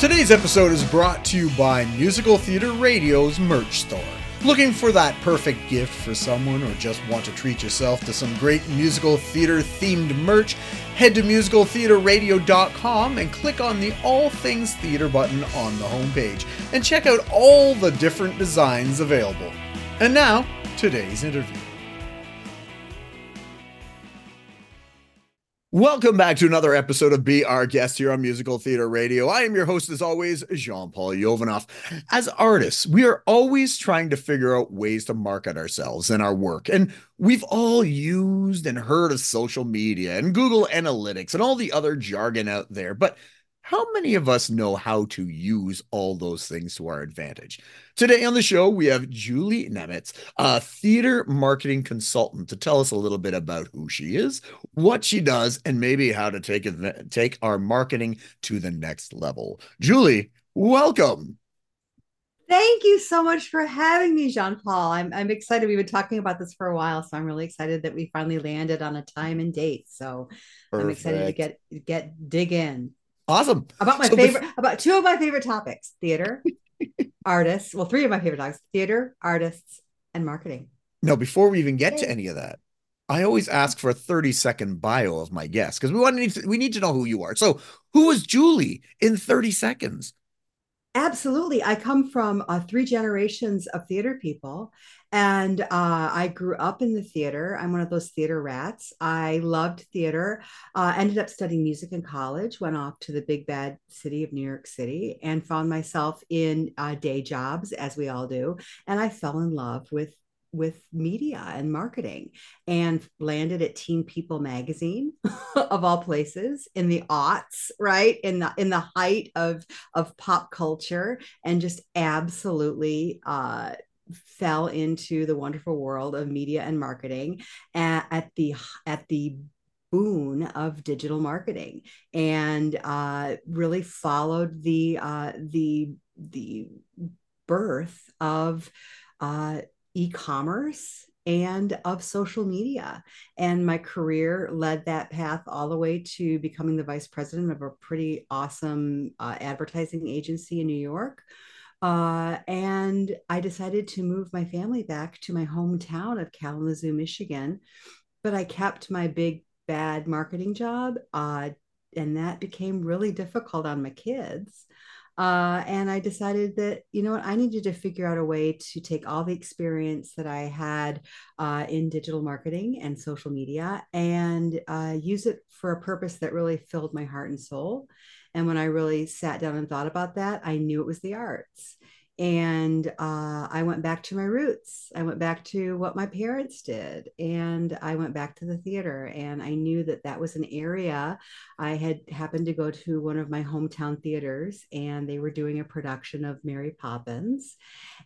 Today's episode is brought to you by Musical Theater Radio's merch store. Looking for that perfect gift for someone or just want to treat yourself to some great musical theater themed merch? Head to musicaltheaterradio.com and click on the All Things Theater button on the homepage and check out all the different designs available. And now, today's interview. Welcome back to another episode of Be Our Guest here on Musical Theater Radio. I am your host, as always, Jean Paul Jovanoff. As artists, we are always trying to figure out ways to market ourselves and our work. And we've all used and heard of social media and Google Analytics and all the other jargon out there. But how many of us know how to use all those things to our advantage? Today on the show, we have Julie Nemitz, a theater marketing consultant, to tell us a little bit about who she is, what she does, and maybe how to take take our marketing to the next level. Julie, welcome. Thank you so much for having me, Jean Paul. I'm, I'm excited. We've been talking about this for a while, so I'm really excited that we finally landed on a time and date. So Perfect. I'm excited to get get dig in. Awesome. About my so favorite, bef- about two of my favorite topics theater, artists. Well, three of my favorite topics theater, artists, and marketing. No, before we even get to any of that, I always ask for a 30 second bio of my guest because we want to we need to know who you are. So, who is Julie in 30 seconds? Absolutely. I come from uh, three generations of theater people, and uh, I grew up in the theater. I'm one of those theater rats. I loved theater. Uh, ended up studying music in college. Went off to the big bad city of New York City and found myself in uh, day jobs, as we all do. And I fell in love with with media and marketing and landed at teen people magazine of all places in the aughts right in the in the height of of pop culture and just absolutely uh fell into the wonderful world of media and marketing at, at the at the boon of digital marketing and uh, really followed the uh, the the birth of uh, e-commerce and of social media. And my career led that path all the way to becoming the vice president of a pretty awesome uh, advertising agency in New York. Uh, and I decided to move my family back to my hometown of Kalamazoo, Michigan. But I kept my big bad marketing job, uh, and that became really difficult on my kids. Uh, and I decided that, you know what, I needed to figure out a way to take all the experience that I had uh, in digital marketing and social media and uh, use it for a purpose that really filled my heart and soul. And when I really sat down and thought about that, I knew it was the arts and uh, I went back to my roots. I went back to what my parents did, and I went back to the theater. And I knew that that was an area. I had happened to go to one of my hometown theaters, and they were doing a production of Mary Poppins.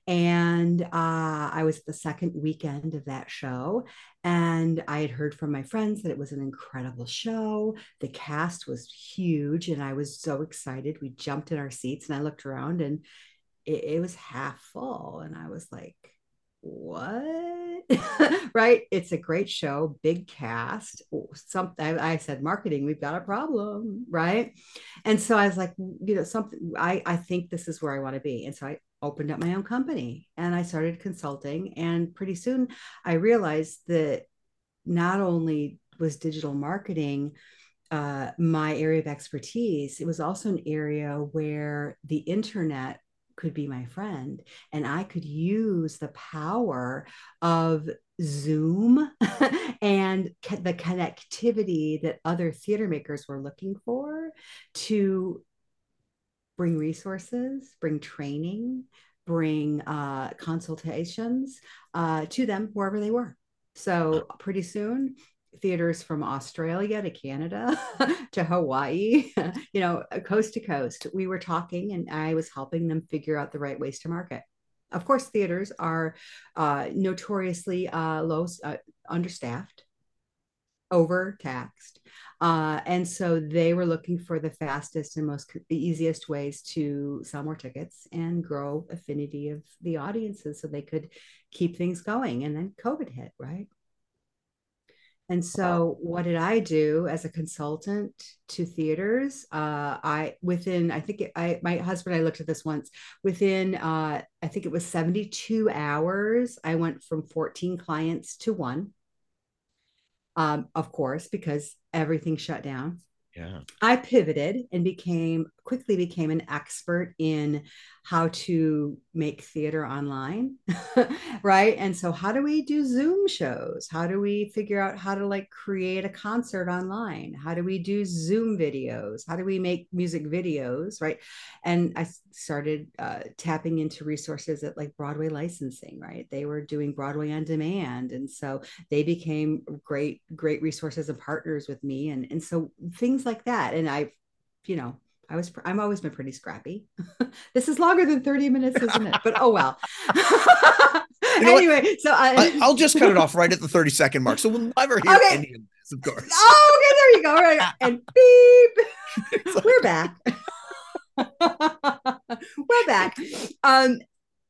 And uh, I was the second weekend of that show, and I had heard from my friends that it was an incredible show. The cast was huge, and I was so excited. We jumped in our seats, and I looked around and it, it was half full and i was like what? Right? It's a great show big cast something I, said marketing we've got a problem right? And so i was like you know something i i think this is where i want to be. And so i opened up my own company and i started consulting and pretty soon i realized that not only was digital marketing uh, my area of expertise it was also an area where the internet could be my friend and I could use the power of Zoom and the connectivity that other theater makers were looking for to bring resources, bring training, bring uh, consultations uh, to them wherever they were. So pretty soon, theaters from Australia to Canada to Hawaii, you know, coast to coast. We were talking and I was helping them figure out the right ways to market. Of course, theaters are uh, notoriously uh, low, uh, understaffed, overtaxed. Uh, and so they were looking for the fastest and most the easiest ways to sell more tickets and grow affinity of the audiences so they could keep things going. And then COVID hit, right? And so, what did I do as a consultant to theaters? Uh, I within I think it, I my husband I looked at this once within uh, I think it was seventy two hours. I went from fourteen clients to one. Um, of course, because everything shut down. Yeah. I pivoted and became quickly became an expert in how to make theater online right? And so how do we do zoom shows? How do we figure out how to like create a concert online? How do we do zoom videos? How do we make music videos right? And i started uh, tapping into resources at like broadway licensing right? They were doing broadway on demand and so they became great great resources and partners with me and and so things like that. And i you know I was I'm always been pretty scrappy. this is longer than 30 minutes, isn't it? But oh well. you know anyway, what? so I, will just cut it off right at the 30 second mark. So we'll never hear okay. any of this, of course. Oh, okay, there you go. Right. And beep. Like... We're back. We're back. Um,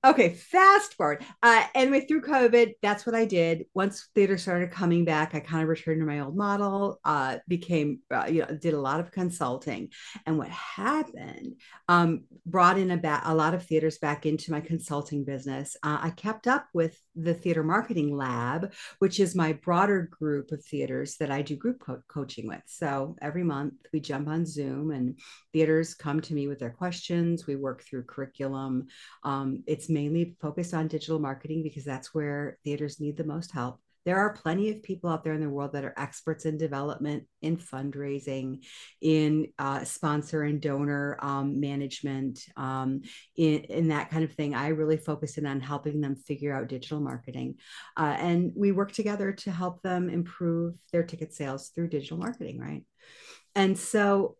Okay, fast forward. Uh, anyway, through COVID, that's what I did. Once theater started coming back, I kind of returned to my old model. Uh, became, uh, you know, did a lot of consulting, and what happened um, brought in a, ba- a lot of theaters back into my consulting business. Uh, I kept up with the Theater Marketing Lab, which is my broader group of theaters that I do group co- coaching with. So every month we jump on Zoom, and theaters come to me with their questions. We work through curriculum. Um, it's mainly focused on digital marketing because that's where theaters need the most help. There are plenty of people out there in the world that are experts in development, in fundraising, in uh, sponsor and donor um, management, um, in, in that kind of thing. I really focus in on helping them figure out digital marketing. Uh, and we work together to help them improve their ticket sales through digital marketing, right? And so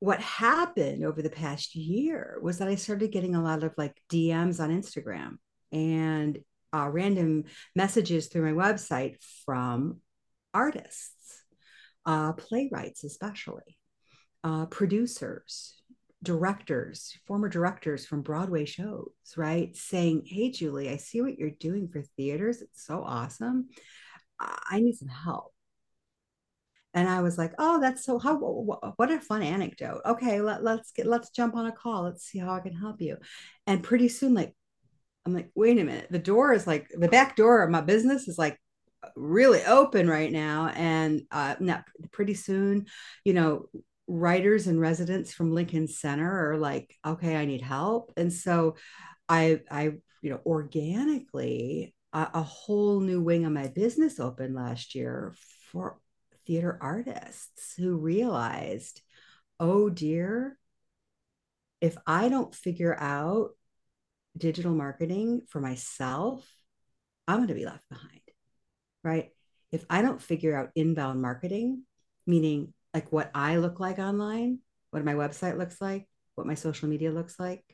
what happened over the past year was that I started getting a lot of like DMs on Instagram and uh, random messages through my website from artists, uh, playwrights, especially, uh, producers, directors, former directors from Broadway shows, right? Saying, Hey, Julie, I see what you're doing for theaters. It's so awesome. I need some help and I was like, "Oh, that's so how what a fun anecdote." Okay, let, let's get let's jump on a call. Let's see how I can help you. And pretty soon like I'm like, "Wait a minute. The door is like the back door of my business is like really open right now and uh not pretty soon, you know, writers and residents from Lincoln Center are like, "Okay, I need help." And so I I you know, organically a, a whole new wing of my business opened last year for theater artists who realized, oh dear, if I don't figure out digital marketing for myself, I'm going to be left behind, right? If I don't figure out inbound marketing, meaning like what I look like online, what my website looks like, what my social media looks like,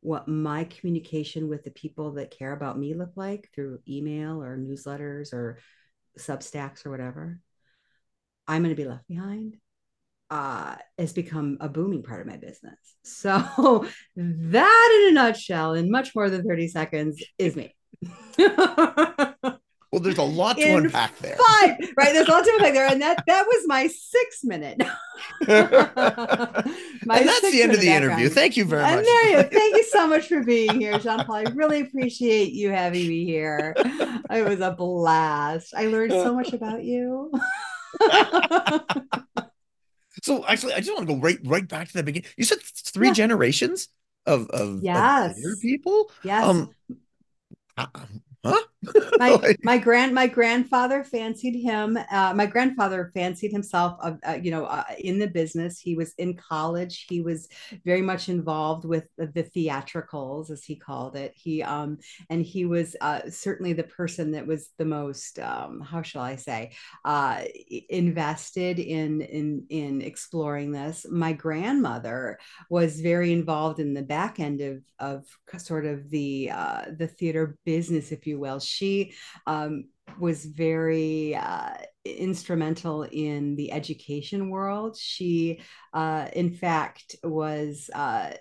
what my communication with the people that care about me look like through email or newsletters or substacks or whatever I'm going to be left behind uh, has become a booming part of my business. So that, in a nutshell, in much more than 30 seconds, is me. well, there's a lot to in unpack there. Five, right? There's a lot to unpack there, and that that was my six minute. my and that's the end of the interview. Thank you very and much. There you. Thank you so much for being here, Jean Paul. I really appreciate you having me here. It was a blast. I learned so much about you. So actually, I just want to go right right back to the beginning. You said three yeah. generations of of, yes. of people. Yes. Um, Huh? my my grand my grandfather fancied him. Uh, my grandfather fancied himself, uh, uh, you know, uh, in the business. He was in college. He was very much involved with the, the theatricals, as he called it. He um and he was uh, certainly the person that was the most um, how shall I say uh, invested in in in exploring this. My grandmother was very involved in the back end of of sort of the the theater business, if you will. She um, was very uh, instrumental in the education world. She, uh, in fact, was uh,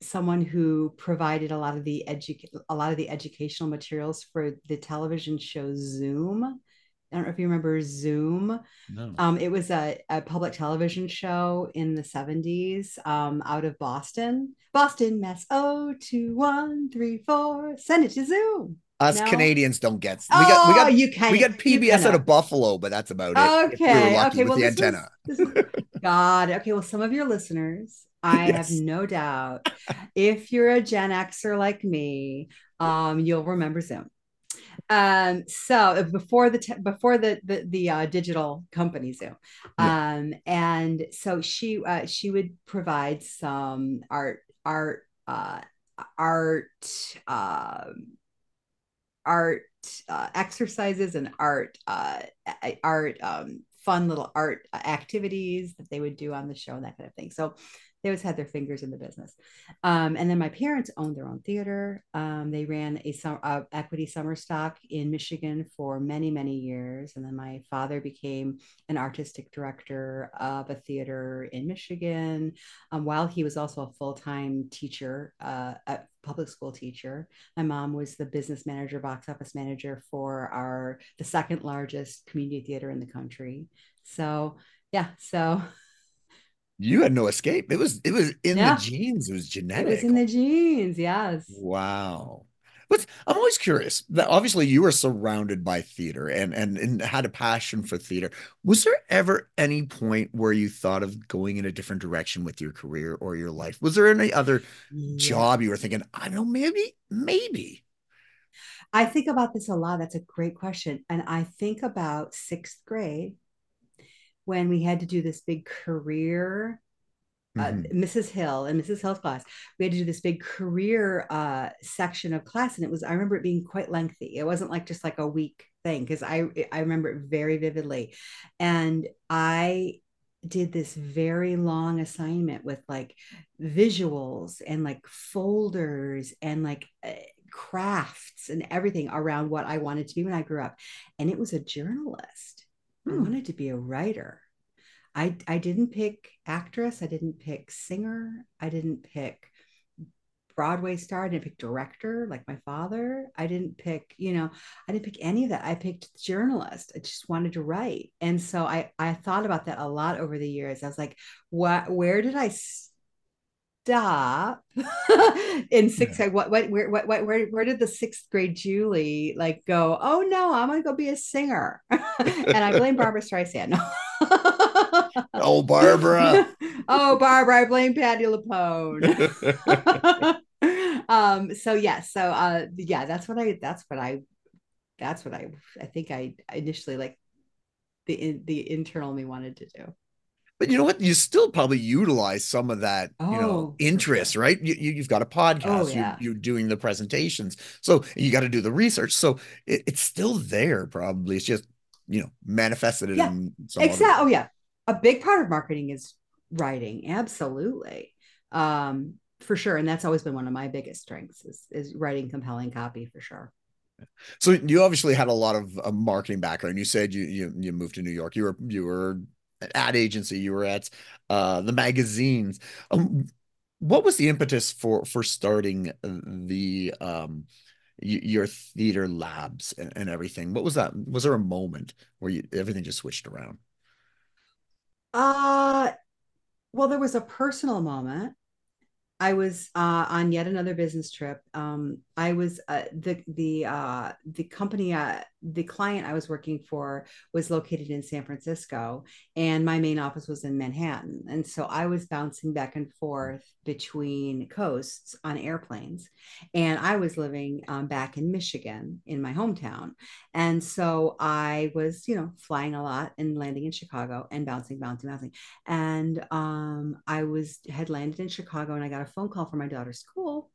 someone who provided a lot of the edu- a lot of the educational materials for the television show Zoom I don't know if you remember Zoom. No. Um, it was a, a public television show in the 70s um, out of Boston. Boston, Mass. Oh, two, one, three, four. Send it to Zoom. Us No? Canadians don't get. We oh, got we got you can. we got PBS out of Buffalo, but that's about it. if we were Okay. Okay. Well, the was- antenna. is- God. Okay. Well, some of your listeners, I Yes. have no doubt, if you're a Gen Xer like me, um, you'll remember Zoom. Um, so before the te- before the the, the uh, digital company Zoom, um, and so she uh, she would provide some art art uh, art um, art uh, exercises and art uh, art um, fun little art activities that they would do on the show and that kind of thing. So they always had their fingers in the business. Um, and then my parents owned their own theater. Um, they ran a, uh, equity summer stock in Michigan for many, many years. And then my father became an artistic director of a theater in Michigan um, while he was also a full-time teacher, uh, a public school teacher. My mom was the business manager, box office manager for our the second largest community theater in the country. So yeah, so You had no escape. It was it was in Yeah. the genes. It was genetic. it was in the genes. Yes. Wow. But I'm always curious that obviously you were surrounded by theater and, and and had a passion for theater. Was there ever any point where you thought of going in a different direction with your career or your life? Was there any other Yeah. job you were thinking, I don't know, maybe, maybe? I think about this a lot. That's a great question. And I think about sixth grade when we had to do this big career uh, Mhm. Mrs. Hill and Mrs. Hill's class, we had to do this big career uh, section of class, and it was I remember it being quite lengthy. It wasn't like just like a week thing because I I remember it very vividly, and I did this very long assignment with like visuals and like folders and like uh, crafts and everything around what I wanted to be when I grew up, and it was a journalist. I Hmm. wanted to be a writer. I I didn't pick actress. I didn't pick singer. I didn't pick Broadway star. I didn't pick director like my father. I didn't pick, you know, I didn't pick any of that. I picked journalist. I just wanted to write. And so I I thought about that a lot over the years. I was like, what where did I stop in sixth grade? What what where what, what where where did the sixth grade Julie like go, oh no, I'm gonna go be a singer. and I blame Barbra Streisand. Oh, Barbara. oh, Barbara, I blame Patti LuPone. um, so yeah, so uh yeah, that's what I that's what I that's what I I think I initially like the in, the internal me wanted to do. But you know what? You still probably utilize some of that, you know, Oh, interest, right? You, you, you've got a podcast, Oh, yeah. you, you're doing the presentations. So you got to do the research. So it, it's still there, probably. It's just, you know, manifested Yeah, in some other Exactly. Oh yeah. A big part of marketing is writing. Absolutely. Um, for sure. And that's always been one of my biggest strengths is, is writing compelling copy for sure. So you obviously had a lot of uh, marketing background. You said you, you you moved to New York. You were you were ad agency. You were at uh, the magazines. Um, what was the impetus for for starting the um your theater labs and, and everything? What was that? Was there a moment where you everything just switched around? Uh, well, there was a personal moment. I was uh, on yet another business trip. Um, I was uh, the the uh, the company uh, the client I was working for was located in San Francisco, and my main office was in Manhattan. And so I was bouncing back and forth between coasts on airplanes, and I was living um, back in Michigan in my hometown. And so I was, you know, flying a lot and landing in Chicago and bouncing, bouncing, bouncing and um, I was had landed in Chicago, and I got a phone call from my daughter's school,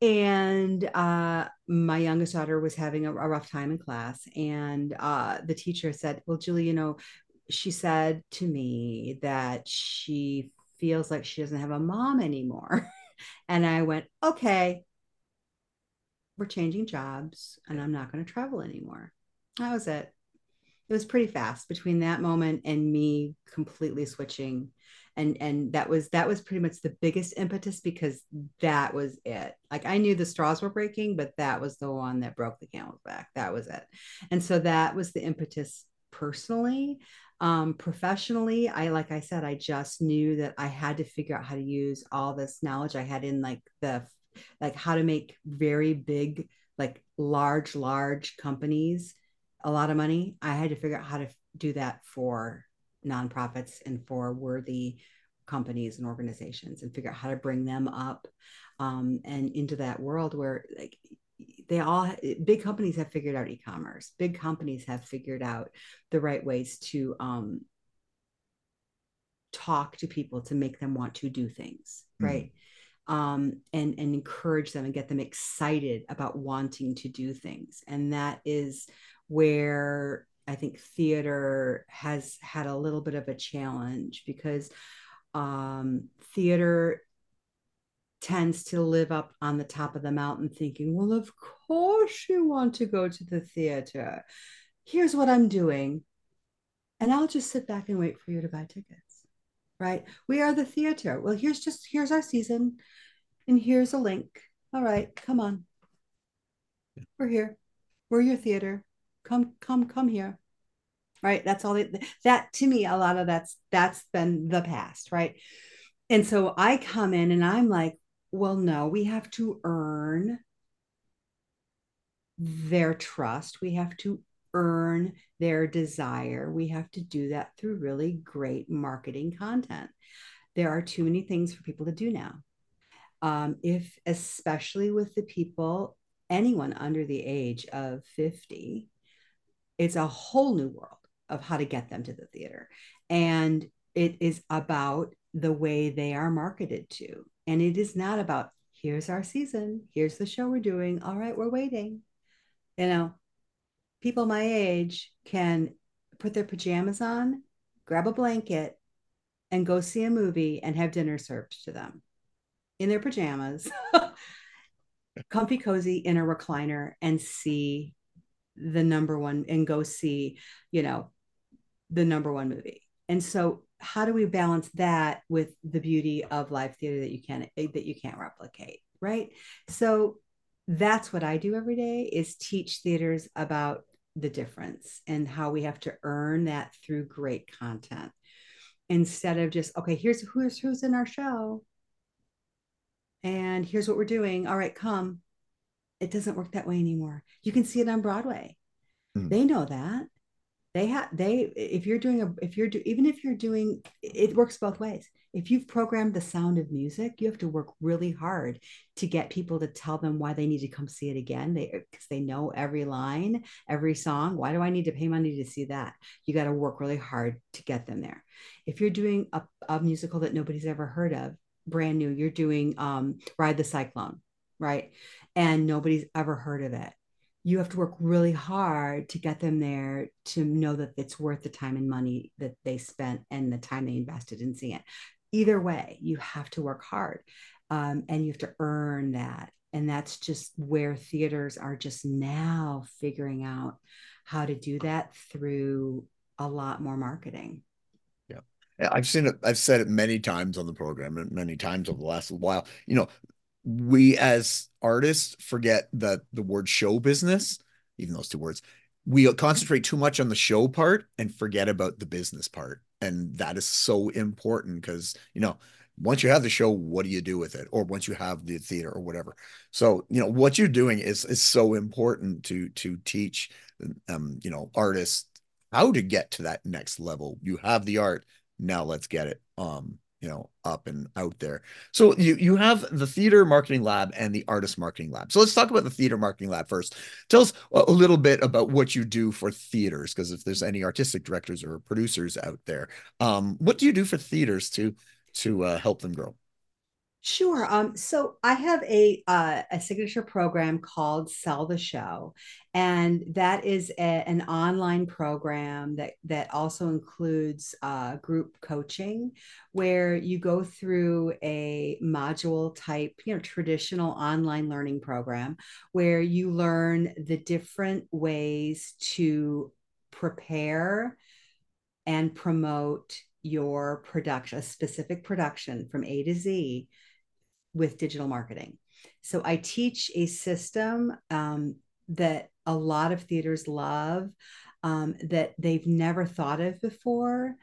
and uh, my youngest daughter was having a, a rough time in class, and uh, the teacher said, "Well, Julie, you know," she said to me that she feels like she doesn't have a mom anymore, and I went, "Okay." We're changing jobs and I'm not going to travel anymore. That was it it was pretty fast between that moment and me completely switching and and that was that was pretty much the biggest impetus because that was it. Like i knew the straws were breaking but that was the one that broke the camel's back. That was it. And so that was the impetus personally. Um, professionally i like i said i just knew that i had to figure out how to use all this knowledge i had in like the like how to make very big like large large companies a lot of money. I had to figure out how to do that for nonprofits and for worthy companies and organizations and figure out how to bring them up um, and into that world where like they all big companies have figured out e-commerce. Big companies have figured out the right ways to um, talk to people to make them want to do things mm-hmm. right? Um, and and encourage them and get them excited about wanting to do things. And that is where I think theater has had a little bit of a challenge because um, theater tends to live up on the top of the mountain thinking, well, of course you want to go to the theater. Here's what I'm doing. And I'll just sit back and wait for you to buy tickets. Right? We are the theater. Well, here's just here's our season and here's a link. All right, come on. We're here. We're your theater come come come here. Right? That's all they, that to me a lot of that's that's been the past right? And so i come in and i'm like well no we have to earn their trust. We have to earn their desire. We have to do that through really great marketing content. There are too many things for people to do now. Um, if especially with the people anyone under the age of 50 it's a whole new world of how to get them to the theater. And it is about the way they are marketed to. And it is not about, here's our season, here's the show we're doing. All right, we're waiting. You know, people my age can put their pajamas on, grab a blanket, and go see a movie and have dinner served to them in their pajamas, comfy, cozy in a recliner, and see the number one and go see, you know, the number one movie. And so how do we balance that with the beauty of live theater that you can't eh, that you can't replicate, right? So that's what I do every day is teach theaters about the difference and how we have to earn that through great content instead of just okay here's who's who's in our show and here's what we're doing all right come it doesn't work that way anymore. You can see it on Broadway. Mm. They know that. They have they if you're doing a if you're do, even if you're doing it works both ways. If you've programmed the sound of music, you have to work really hard to get people to tell them why they need to come see it again. They because they know every line, every song. Why do I need to pay money to see that? You got to work really hard to get them there. If you're doing a, a musical that nobody's ever heard of, brand new, you're doing um, Ride the Cyclone, right? and nobody's ever heard of it. You have to work really hard to get them there to know that it's worth the time and money that they spent and the time they invested in seeing it. Either way, you have to work hard um, and you have to earn that. And that's just where theaters are just now figuring out how to do that through a lot more marketing. Yeah. I've seen it, I've said it many times on the program and many times over the last while. You know, we as artists forget that the word show business, even those two words, we concentrate too much on the show part and forget about the business part. And that is so important because, you know, once you have the show, what do you do with it? Or once you have the theater or whatever. So, you know, what you're doing is is so important to to teach um, you know, artists how to get to that next level. You have the art, now let's get it um you know up and out there. So you you have the theater marketing lab and the artist marketing lab. So let's talk about the theater marketing lab first. Tell us a little bit about what you do for theaters because if there's any artistic directors or producers out there um, what do you do for theaters to to uh, help them grow Sure. Um, so I have a uh, a signature program called Sell the Show, and that is a, an online program that that also includes uh, group coaching, where you go through a module type, you know, traditional online learning program, where you learn the different ways to prepare and promote your production, a specific production from A to Z with digital marketing. So I teach a system um, that a lot of theaters love um, that they've never thought of before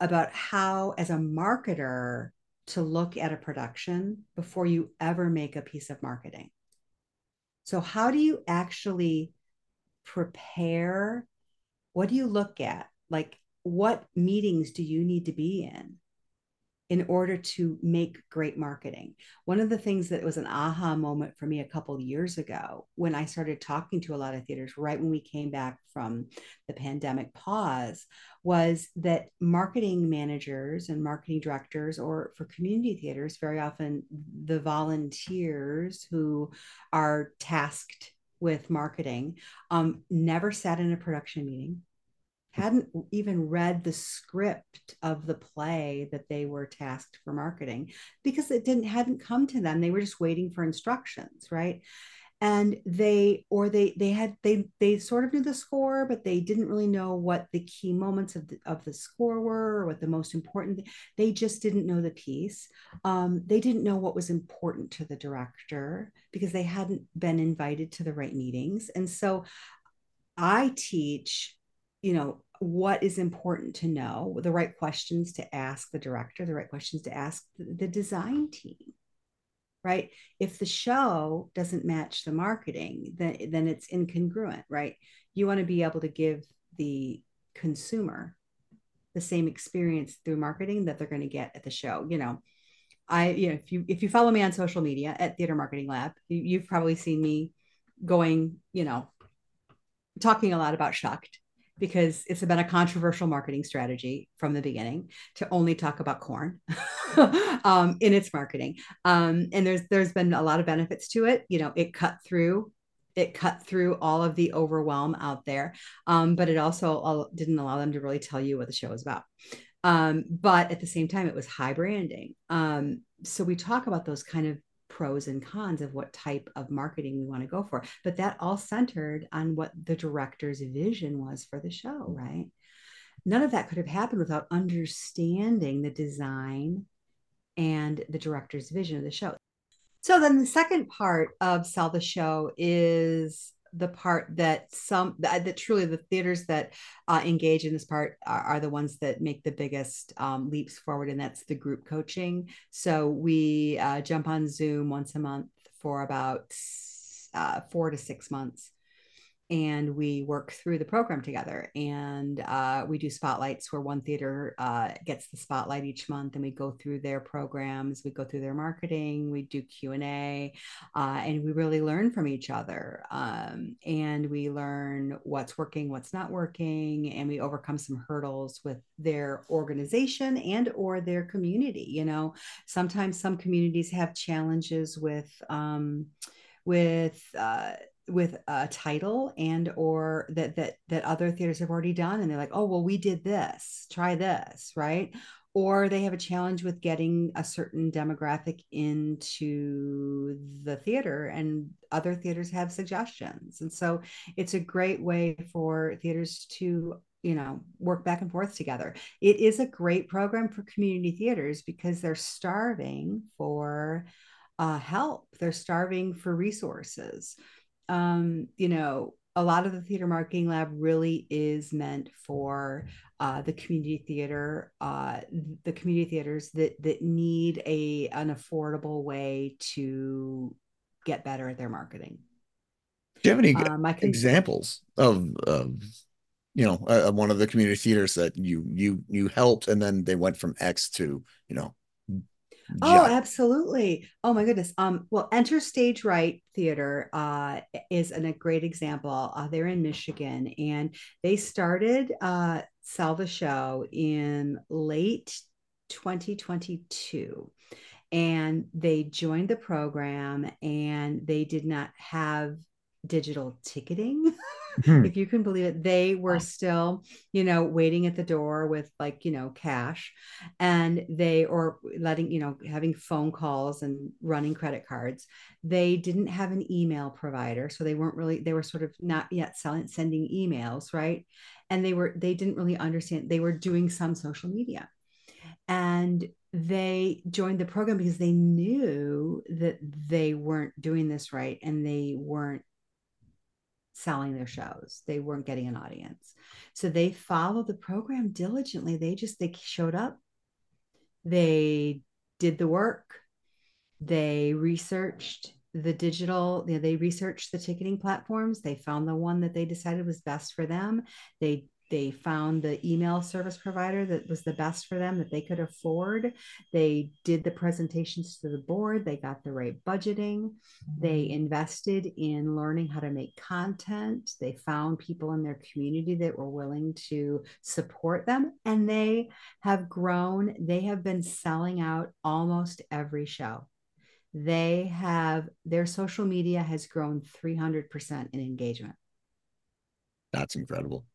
about how, as a marketer, to look at a production before you ever make a piece of marketing. So, how do you actually prepare? What do you look at? Like, what meetings do you need to be in? In order to make great marketing. One of the things that was an aha moment for me a couple years ago when I started talking to a lot of theaters right when we came back from the pandemic pause was that marketing managers and marketing directors or for community theaters very often the volunteers who are tasked with marketing um, never sat in a production meeting hadn't even read the script of the play that they were tasked for marketing because it didn't hadn't come to them. They were just waiting for instructions right? And they or they they had they they sort of knew the score but they didn't really know what the key moments of the, of the score were or what the most important they just didn't know the piece. Um, they didn't know what was important to the director because they hadn't been invited to the right meetings. And so i teach you know what is important to know, the right questions to ask the director, the right questions to ask the design team. Right. If the show doesn't match the marketing, then, then it's incongruent, right? You want to be able to give the consumer the same experience through marketing that they're going to get at the show. You know, I, you know, if you if you follow me on social media at Theater Marketing Lab, you, you've probably seen me going, you know, talking a lot about Shucked because it's been a controversial marketing strategy from the beginning to only talk about corn um, in its marketing. Um, and there's there's been a lot of benefits to it. You know, it cut through it cut through all of the overwhelm out there, um, but it also didn't allow them to really tell you what the show was about. Um, but at the same time, it was high branding. Um, so we talk about those kind of pros and cons of what type of marketing we want to go for. But that all centered on what the director's vision was for the show, mm-hmm. right? None of that could have happened without understanding the design and the director's vision of the show. So then the second part of sell the show is the part that some that, that truly the theaters that uh, engage in this part are, are, the ones that make the biggest um, leaps forward and that's the group coaching. So we uh, jump on zoom once a month for about uh, four to six months and we work through the program together. And uh, we do spotlights where one theater uh, gets the spotlight each month and we go through their programs we go through their marketing we do q&a uh, and we really learn from each other um, and we learn what's working what's not working and we overcome some hurdles with their organization and or their community you know? Sometimes some communities have challenges with um, with uh, with a title and or that that that other theaters have already done and they're like oh well we did this. Try this right? Or they have a challenge with getting a certain demographic into the theater and other theaters have suggestions. And so it's a great way for theaters to you know work back and forth together. It is a great program for community theaters because they're starving for uh, help. They're starving for resources um, you know, a lot of the theater marketing lab really is meant for uh, the community theater, uh, the community theaters that that need a an affordable way to get better at their marketing. Do you have any um, can, examples of, of you know uh, one of the community theaters that you you you helped and then they went from X to you know Oh, absolutely. Oh my goodness. Um, well, Enter Stage Right Theater uh, is an, a great example. Uh, they're in Michigan and they started uh, the Show in late 2022. And they joined the program and they did not have digital ticketing. hmm. if you can believe it, they were still, you know, waiting at the door with like, you know, cash and they, or letting, you know, having phone calls and running credit cards. They didn't have an email provider. So they weren't really, they were sort of not yet selling, sending emails, right? And they were, they didn't really understand, they were doing some social media and they joined the program because they knew that they weren't doing this right and they weren't selling their shows. They weren't getting an audience. So they followed the program diligently. They just they showed up. They did the work. They researched the digital you know, they researched the ticketing platforms. They found the one that they decided was best for them. They they found the email service provider that was the best for them that they could afford they did the presentations to the board they got the right budgeting they mm-hmm. invested in learning how to make content they found people in their community that were willing to support them and they have grown they have been selling out almost every show they have their social media has grown 300% in engagement. That's incredible.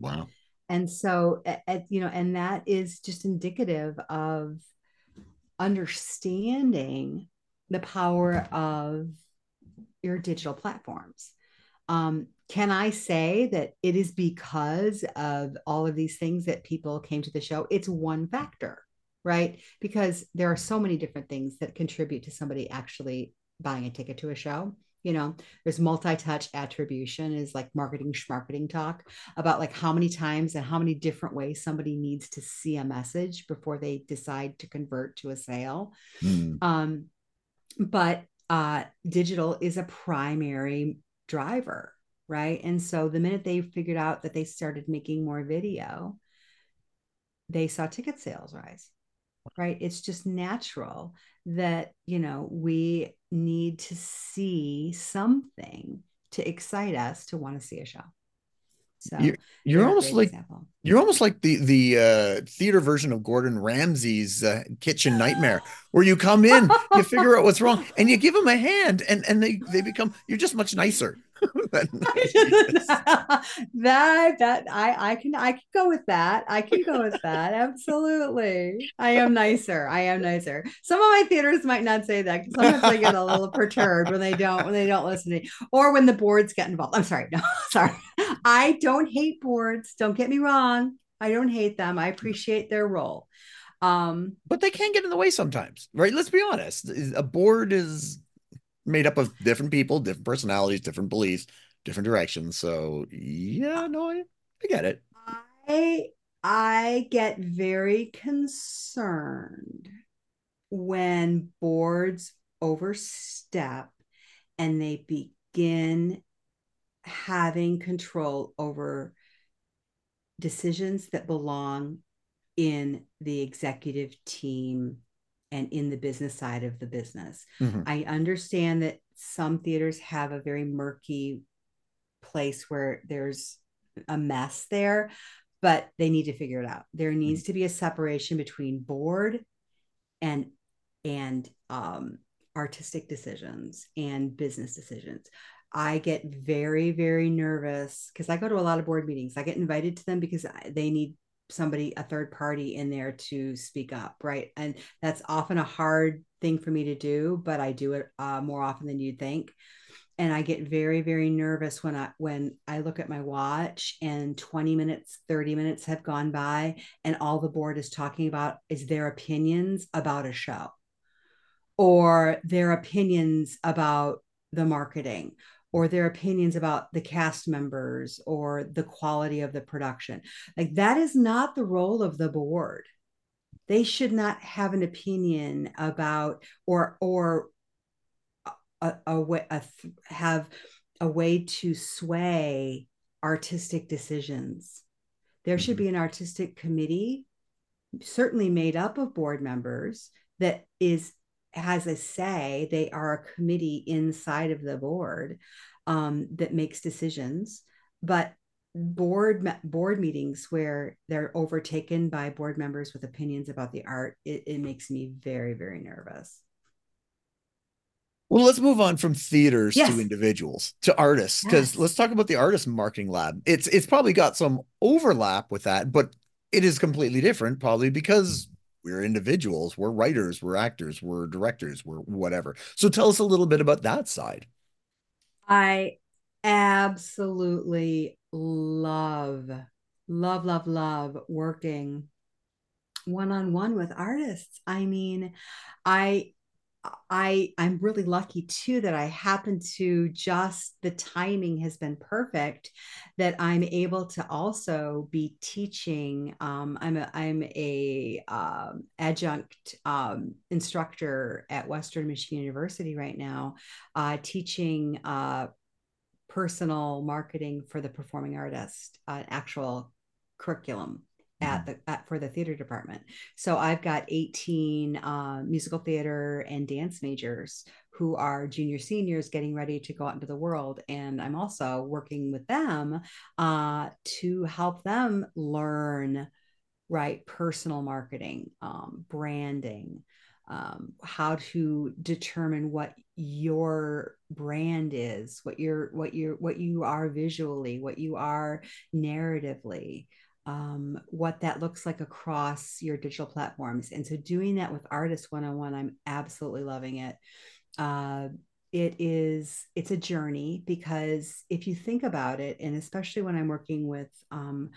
Wow. And so, you know, and that is just indicative of understanding the power of your digital platforms. Um, can I say that it is because of all of these things that people came to the show? It's one factor right? Because there are so many different things that contribute to somebody actually buying a ticket to a show. You know, there's multi-touch attribution is like marketing marketing talk about like how many times and how many different ways somebody needs to see a message before they decide to convert to a sale. Mm. Um, but uh, digital is a primary driver, right? And so the minute they figured out that they started making more video, they saw ticket sales rise right it's just natural that you know we need to see something to excite us to want to see a show so you're, you're almost like example. you're almost like the the uh, theater version of Gordon Ramsay's uh, Kitchen Nightmare, where you come in, you figure out what's wrong, and you give them a hand, and and they they become you're just much nicer. that that I I can I can go with that. I can go with that. Absolutely. I am nicer. I am nicer. Some of my theaters might not say that. Because sometimes I get a little perturbed when they don't when they don't listen to me or when the boards get involved. I'm sorry. No, sorry. I don't hate boards. Don't get me wrong. I don't hate them. I appreciate their role. Um, but they can get in the way sometimes, right? Let's be honest. A board is made up of different people, different personalities, different beliefs, different directions. So yeah, no, I, I get it. I I get very concerned when boards overstep and they begin having control over decisions that belong in the executive team and in the business side of the business. Mm-hmm. I understand that some theaters have a very murky place where there's a mess there, but they need to figure it out. There mm-hmm. needs mm-hmm. to be a separation between board and and um, artistic decisions and business decisions. I get very, very nervous because I go to a lot of board meetings. I get invited to them because they need somebody a third party in there to speak up right? And that's often a hard thing for me to do but i do it uh, more often than you'd think. And i get very very nervous when i when i look at my watch and 20 minutes 30 minutes have gone by and all the board is talking about is their opinions about a show or their opinions about the marketing or their opinions about the cast members or the quality of the production. Like that is not the role of the board. They should not have an opinion about or or a, a way a, have a way to sway artistic decisions. There should mm-hmm. be an artistic committee, certainly made up of board members, that is has a say. They are a committee inside of the board um, that makes decisions, but board board meetings where they're overtaken by board members with opinions about the art, it, it makes me very very nervous. Well, let's move on from theaters yes. to individuals to artists because yes. let's talk about the artist marketing lab. It's it's probably got some overlap with that, but it is completely different, probably because we're individuals, we're writers, we're actors, we're directors, we're whatever. So tell us a little bit about that side. I absolutely love, love, love, love working one-on-one with artists. I mean, I I I'm really lucky too that I happen to just the timing has been perfect that I'm able to also be teaching. Um, I'm a I'm a um, adjunct um, instructor at Western Michigan University right now, uh, teaching uh, personal marketing for the performing artist, uh, actual curriculum at the at, for the theater department. So I've got 18 uh, musical theater and dance majors who are junior seniors getting ready to go out into the world, and I'm also working with them uh, to help them learn right personal marketing, um, branding. Um, how to determine what your brand is what you're what you're what you are visually what you are narratively um, what that looks like across your digital platforms. And so doing that with Artist 101, I'm absolutely loving it. Uh, it is it's a journey because if you think about it and especially when i'm working with um,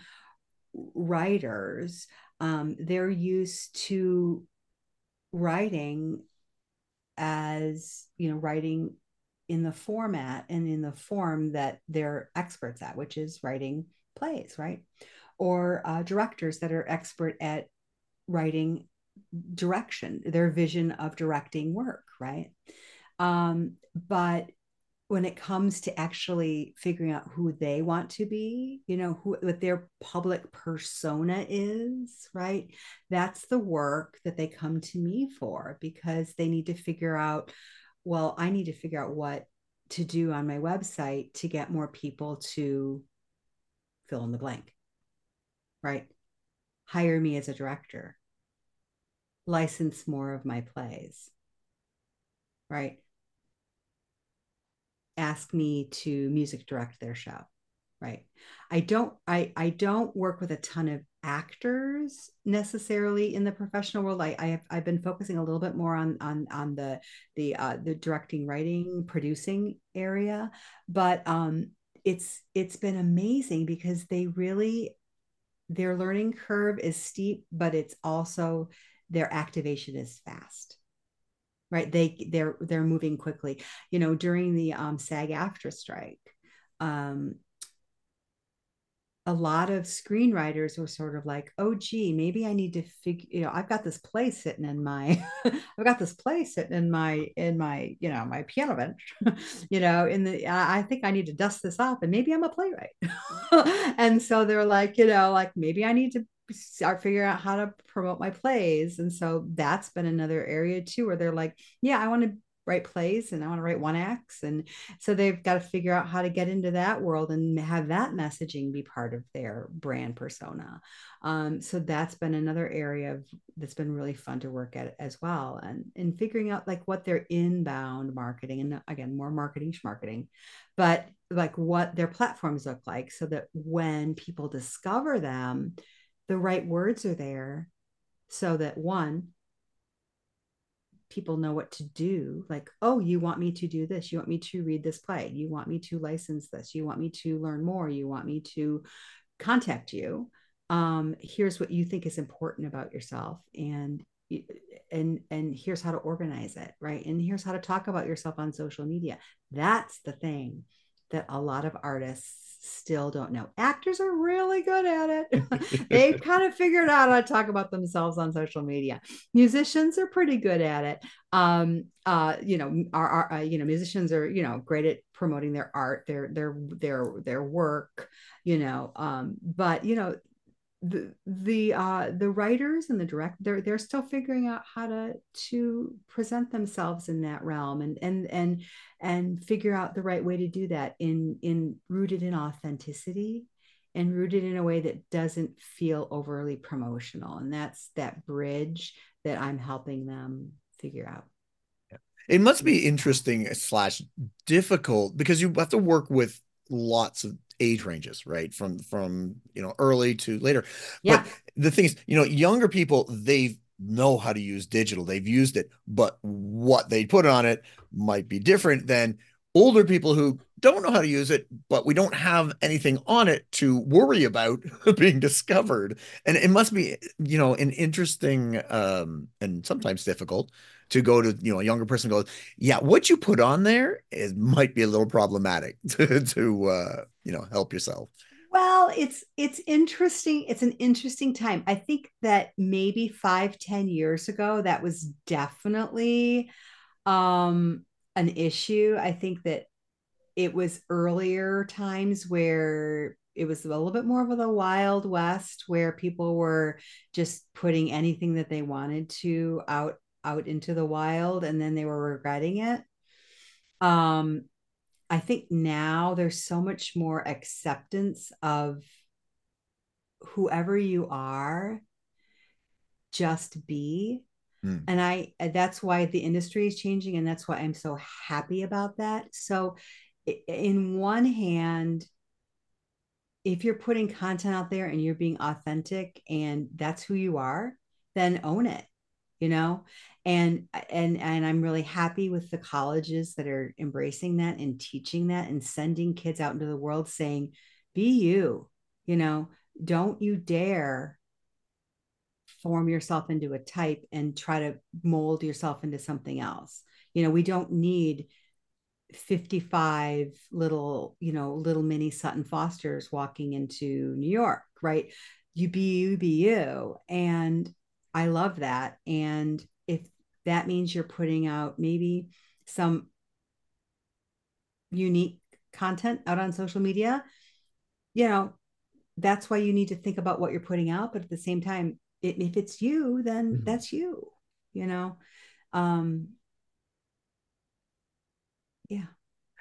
writers um, they're used to writing as you know writing in the format and in the form that they're experts at which is writing plays right or uh, directors that are expert at writing direction, their vision of directing work, right? Um, but when it comes to actually figuring out who they want to be, you know, who what their public persona is, right? That's the work that they come to me for because they need to figure out, well, I need to figure out what to do on my website to get more people to fill in the blank right? Hire me as a director, license more of my plays, right? Ask me to music direct their show, right? I don't I I don't work with a ton of actors necessarily in the professional world. I, I have I've been focusing a little bit more on on on the the uh, the directing, writing, producing area, but um, it's it's been amazing because they really their learning curve is steep, but it's also their activation is fast. Right. They they're they're moving quickly. You know, during the um SAG-AFTRA strike, um, a lot of screenwriters were sort of like, oh, gee, maybe I need to figure, you know, I've got this play sitting in my, I've got this play sitting in my, in my, you know, my piano bench, you know, in the, I think I need to dust this off and maybe I'm a playwright. and so they're like, you know, like maybe I need to start figuring out how to promote my plays. And so that's been another area too, where they're like, yeah, I want to write plays and I want to write one acts. And so they've got to figure out how to get into that world and have that messaging be part of their brand persona. Um, so that's been another area of, that's been really fun to work at as well. And, and figuring out like what their inbound marketing and again, more marketing marketing, but like what their platforms look like so that when people discover them, the right words are there so that one, people know what to do like oh you want me to do this. You want me to read this play. You want me to license this. You want me to learn more. You want me to contact you. Um, here's what you think is important about yourself and and and here's how to organize it right? And here's how to talk about yourself on social media. That's the thing that a lot of artists still don't know. Actors are really good at it. They've kind of figured out how to talk about themselves on social media. Musicians are pretty good at it. Um, uh, you know, our, our uh, you know, musicians are you know great at promoting their art, their their their their work. You know, um, but you know, the the uh the writers and the direct they're, they're still figuring out how to to present themselves in that realm and and and and figure out the right way to do that in in rooted in authenticity and rooted in a way that doesn't feel overly promotional. And that's that bridge that i'm helping them figure out. It must be interesting slash difficult because you have to work with lots of age ranges, right? From from you know early to later. Yeah. But the thing is, you know, younger people they know how to use digital. They've used it, but what they put on it might be different than older people who don't know how to use it, but we don't have anything on it to worry about being discovered. And it must be, you know, an interesting um, and sometimes difficult to go to, you know, a younger person goes, yeah, what you put on there is might be a little problematic to, to uh, you know, help yourself. Well, it's it's interesting. It's an interesting time. I think that maybe five, ten years ago, that was definitely um an issue. I think that it was earlier times where it was a little bit more of the wild west where people were just putting anything that they wanted to out out into the wild and then they were regretting it. Um i think now there's so much more acceptance of whoever you are just be. Mm. and i that's why the industry is changing and that's why i'm so happy about that. So in one hand, if you're putting content out there and you're being authentic and that's who you are, then own it, you know? And and and I'm really happy with the colleges that are embracing that and teaching that and sending kids out into the world saying, be you, you know, don't you dare form yourself into a type and try to mold yourself into something else. You know, we don't need 55 little, you know, little mini Sutton Fosters walking into New York, right? You be you, be you. And I love that. And if that means you're putting out maybe some unique content out on social media, you know, that's why you need to think about what you're putting out. But at the same time, it, if it's you, then mm-hmm. that's you, you know. Um, yeah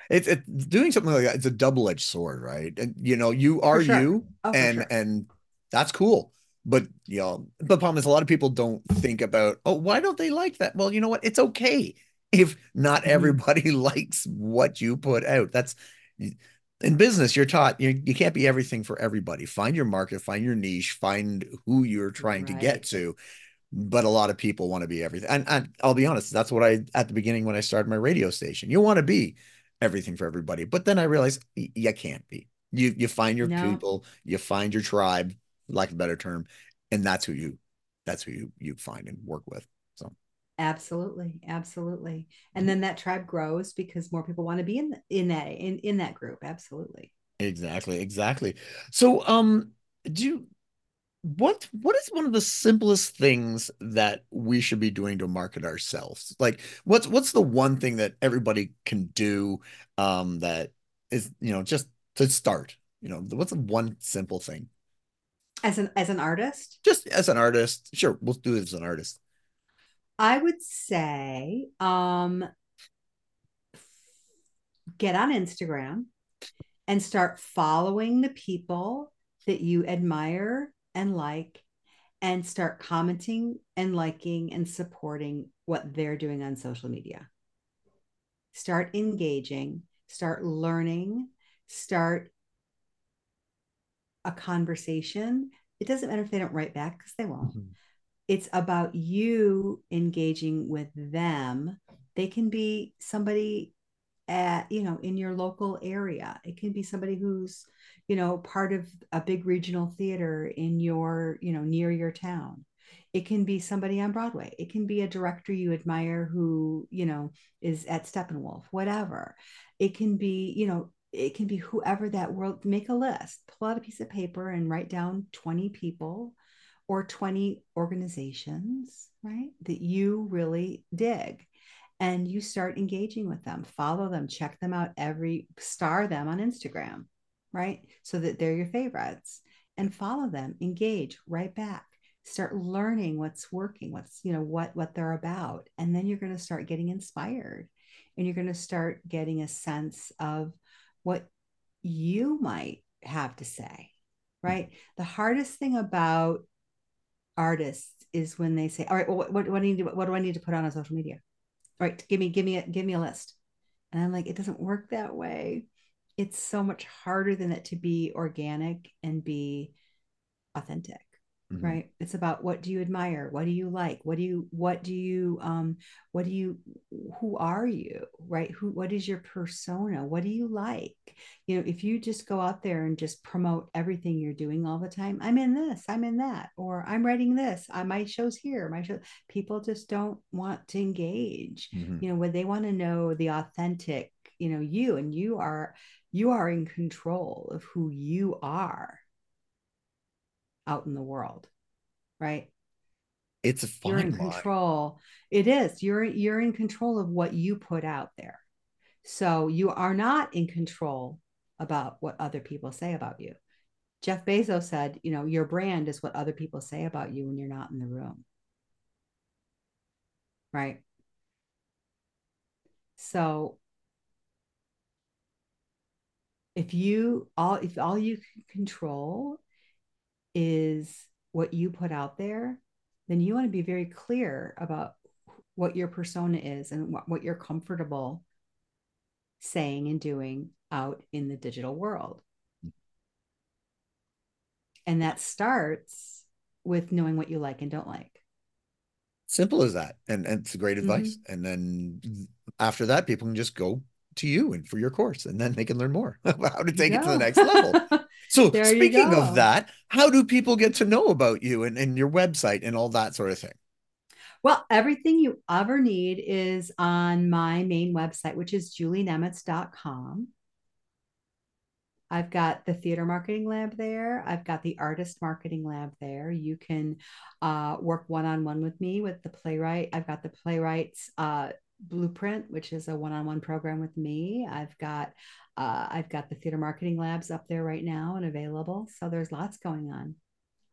it's, it's doing something like that it's a double-edged sword right and you know you are sure. you oh, and sure. and that's cool but you know the problem is a lot of people don't think about oh why don't they like that well you know what it's okay if not mm-hmm. everybody likes what you put out that's in business you're taught you, you can't be everything for everybody find your market find your niche find who you're trying right. to get to but a lot of people want to be everything. And, and, I'll be honest, that's what I at the beginning when I started my radio station. You want to be everything for everybody, but then I realized you can't be. You you find your no. people, you find your tribe, like a better term, and that's who you that's who you you find and work with. So absolutely, absolutely, and then that tribe grows because more people want to be in in that in in that group. Absolutely. Exactly, exactly. So um do you what what is one of the simplest things that we should be doing to market ourselves like what's what's the one thing that everybody can do um that is you know just to start you know what's the one simple thing as an as an artist? Just as an artist. Sure we'll do it as an artist. I would say um get on instagram and start following the people that you admire and like and start commenting and liking and supporting what they're doing on social media. Start engaging, start learning, start a conversation. It doesn't matter if they don't write back because they won't. Mm-hmm. It's about you engaging with them. They can be somebody at, you know, in your local area. It can be somebody who's you know part of a big regional theater in your you know near your town it can be somebody on broadway it can be a director you admire who you know is at steppenwolf whatever it can be you know it can be whoever that world make a list pull out a piece of paper and write down 20 people or 20 organizations right that you really dig and you start engaging with them follow them check them out every star them on instagram right? So that they're your favorites and follow them, engage, right back, start learning what's working, what's, you know, what what they're about. And then you're going to start getting inspired and you're going to start getting a sense of what you might have to say, hmm. right? The hardest thing about artists is when they say, "All right, well, what, what, do I need to, what do I need to put on a social media?" All right, give me, give me, a, give me a list. And I'm like, it doesn't work that way it's so much harder than it to be organic and be authentic mm-hmm. right? It's about what do you admire? What do you like? What do you what do you um what do you who are you right? Who what is your persona? What do you like? You know if you just go out there and just promote everything you're doing all the time i'm in this i'm in that or i'm writing this I, my show's here my show people just don't want to engage mm-hmm. you know when they want to know the authentic you know you and you are you are in control of who you are out in the world right? It's a fine you're in line. control. It is. You're you're in control of what you put out there. So you are not in control about what other people say about you. Jeff bezos said you know your brand is what other people say about you when you're not in the room. Right? So if you all if all you can control is what you put out there, then you want to be very clear about what your persona is and what, what you're comfortable saying and doing out in the digital world. And that starts with knowing what you like and don't like. Simple as that. And, and it's great advice. Mm-hmm. And then after that, people can just go to you and for your course, and then they can learn more about how to take it to the next level. So speaking of that, how do people get to know about you and, and your website and all that sort of thing? Well, everything you ever need is on my main website, which is julienemitz.com. I've got the theater marketing lab there. I've got the artist marketing lab there. You can uh, work one on one with me with the playwright. I've got the playwrights uh, blueprint which is a one-on-one program with me i've got uh, i've got the theater marketing labs up there right now and available so there's lots going on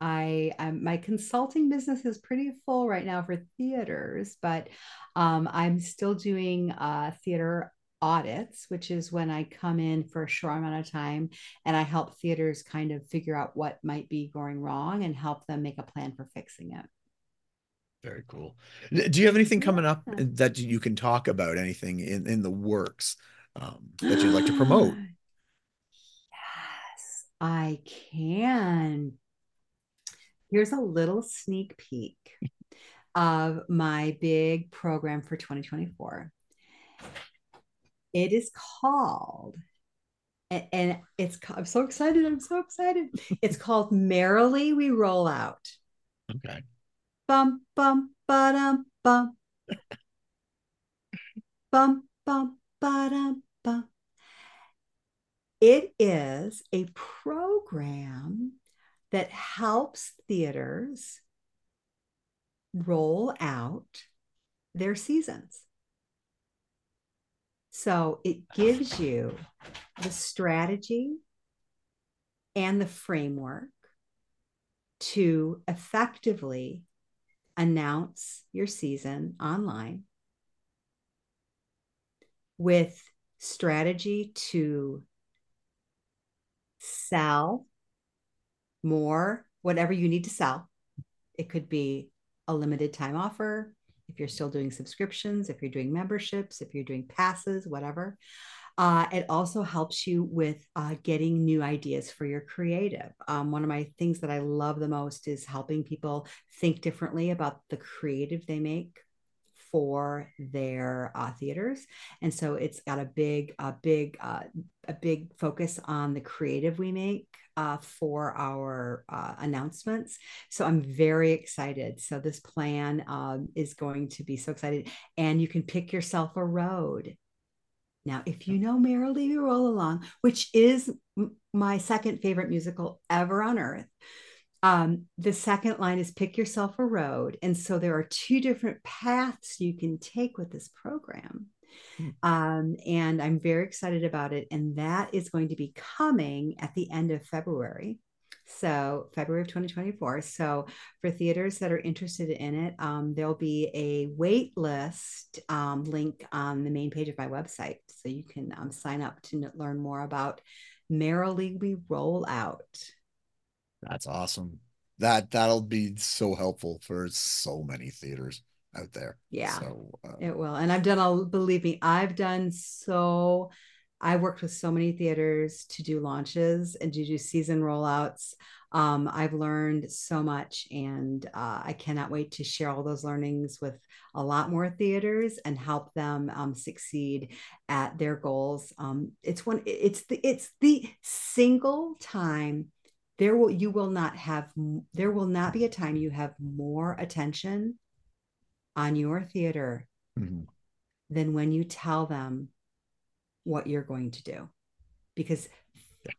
I I'm, my consulting business is pretty full right now for theaters, but um, I'm still doing uh, theater audits, which is when I come in for a short amount of time and I help theaters kind of figure out what might be going wrong and help them make a plan for fixing it. Very cool. Do you have anything coming up that you can talk about? Anything in in the works um, that you'd like to promote? Yes, I can. Here's a little sneak peek of my big program for 2024. It is called and, and it's I'm so excited. I'm so excited. It's called Merrily We Roll Out. Okay bum bum ba dum bum bum bum ba dum bum. It is a program that helps theaters roll out their seasons. So it gives you the strategy and the framework to effectively announce your season online with strategy to sell more, whatever you need to sell. It could be a limited time offer. If you're still doing subscriptions, if you're doing memberships, if you're doing passes, whatever. Uh, it also helps you with uh, getting new ideas for your creative. Um, one of my things that I love the most is helping people think differently about the creative they make for their uh, theaters. And so it's got a big a big uh, a big focus on the creative we make uh, for our uh, announcements. So i'm very excited. So this plan um, is going to be so excited. And you can pick yourself a road now, if you know Merrily We Roll Along, which is m- my second favorite musical ever on earth, um, the second line is pick yourself a road. And so there are two different paths you can take with this program. Hmm. Um, and I'm very excited about it. And that is going to be coming at the end of February. So, February of 2024. So, for theaters that are interested in it, um, there'll be a wait list um, link on the main page of my website. So, you can um, sign up to learn more about Merrily We Roll Out. That's awesome. That that'll be so helpful for so many theaters out there. Yeah, so, uh, it will. And I've done a believe me, I've done so I worked with so many theaters to do launches and to do season rollouts. Um, I've learned so much, and uh, I cannot wait to share all those learnings with a lot more theaters and help them um, succeed at their goals. Um, it's one. It's the it's the single time there will you will not have there will not be a time you have more attention on your theater mm-hmm. than when you tell them what you're going to do. Because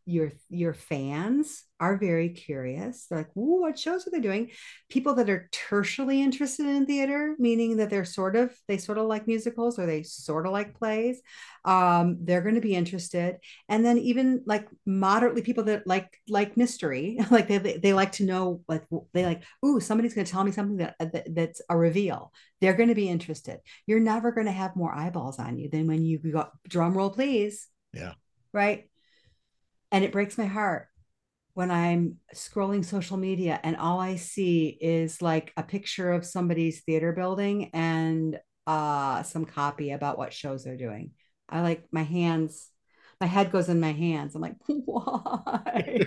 your your fans are very curious. They're like, "Ooh, what shows are they doing?" People that are tertially interested in theater, meaning that they're sort of they sort of like musicals or they sort of like plays, um, they're going to be interested. And then even like moderately people that like like mystery, like they they, they like to know like they like, "Ooh, somebody's going to tell me something that, that that's a reveal." They're going to be interested. You're never going to have more eyeballs on you than when you go drum roll, please. Yeah. Right and it breaks my heart when I'm scrolling social media and all I see is like a picture of somebody's theater building and uh, some copy about what shows they're doing. I like my hands, my head goes in my hands. I'm like, why?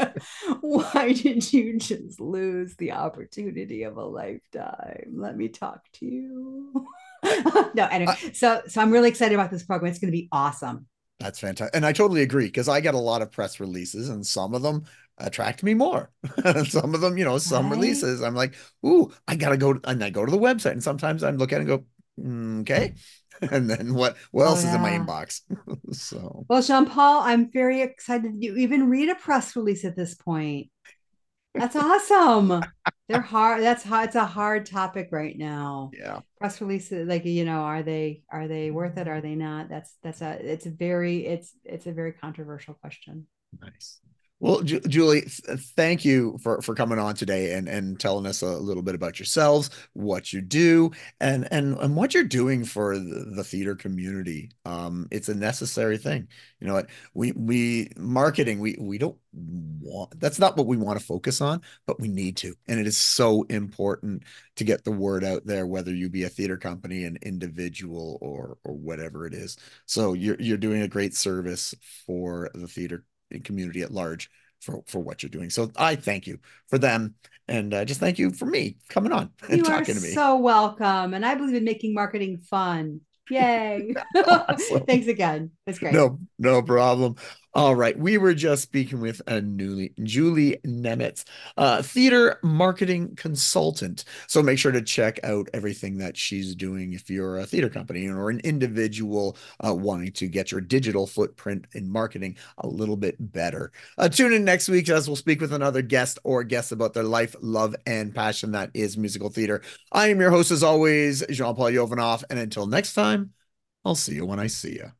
why did you just lose the opportunity of a lifetime? Let me talk to you. no, anyway, so so I'm really excited about this program. It's going to be awesome. That's fantastic. And I totally agree because I get a lot of press releases and some of them attract me more. some of them, you know, some right. releases, I'm like, ooh, I gotta go. And I go to the website and sometimes I'm looking and go, mm, okay. And then what what oh, else yeah. is in my inbox? so well, Jean Paul, I'm very excited you even read a press release at this point. That's awesome. They're hard. That's hard. It's a hard topic right now. Yeah. Press releases, like you know, are they are they worth it? Are they not? That's that's a it's a very it's it's a very controversial question. Nice. Well, Ju- Julie, th- thank you for for coming on today and and telling us a little bit about yourselves, what you do, and and and what you're doing for the, the theater community. Um, it's a necessary thing. You know what? We we marketing we we don't want that's not what we want to focus on, but we need to, and it is so important to get the word out there, whether you be a theater company, an individual, or or whatever it is. So you're you're doing a great service for the theater community at large for for what you're doing. So I thank you for them, and uh, just thank you for me coming on and you talking to me. So welcome, and I believe in making marketing fun. Yay! Thanks again. That's great. No, no problem. All right. We were just speaking with a newly Julie Nemitz, uh, theater marketing consultant. So make sure to check out everything that she's doing if you're a theater company or an individual uh, wanting to get your digital footprint in marketing a little bit better. Uh, tune in next week as we'll speak with another guest or guest about their life, love, and passion that is musical theater. I am your host, as always, Jean Paul Yovanov. And until next time, I'll see you when I see you.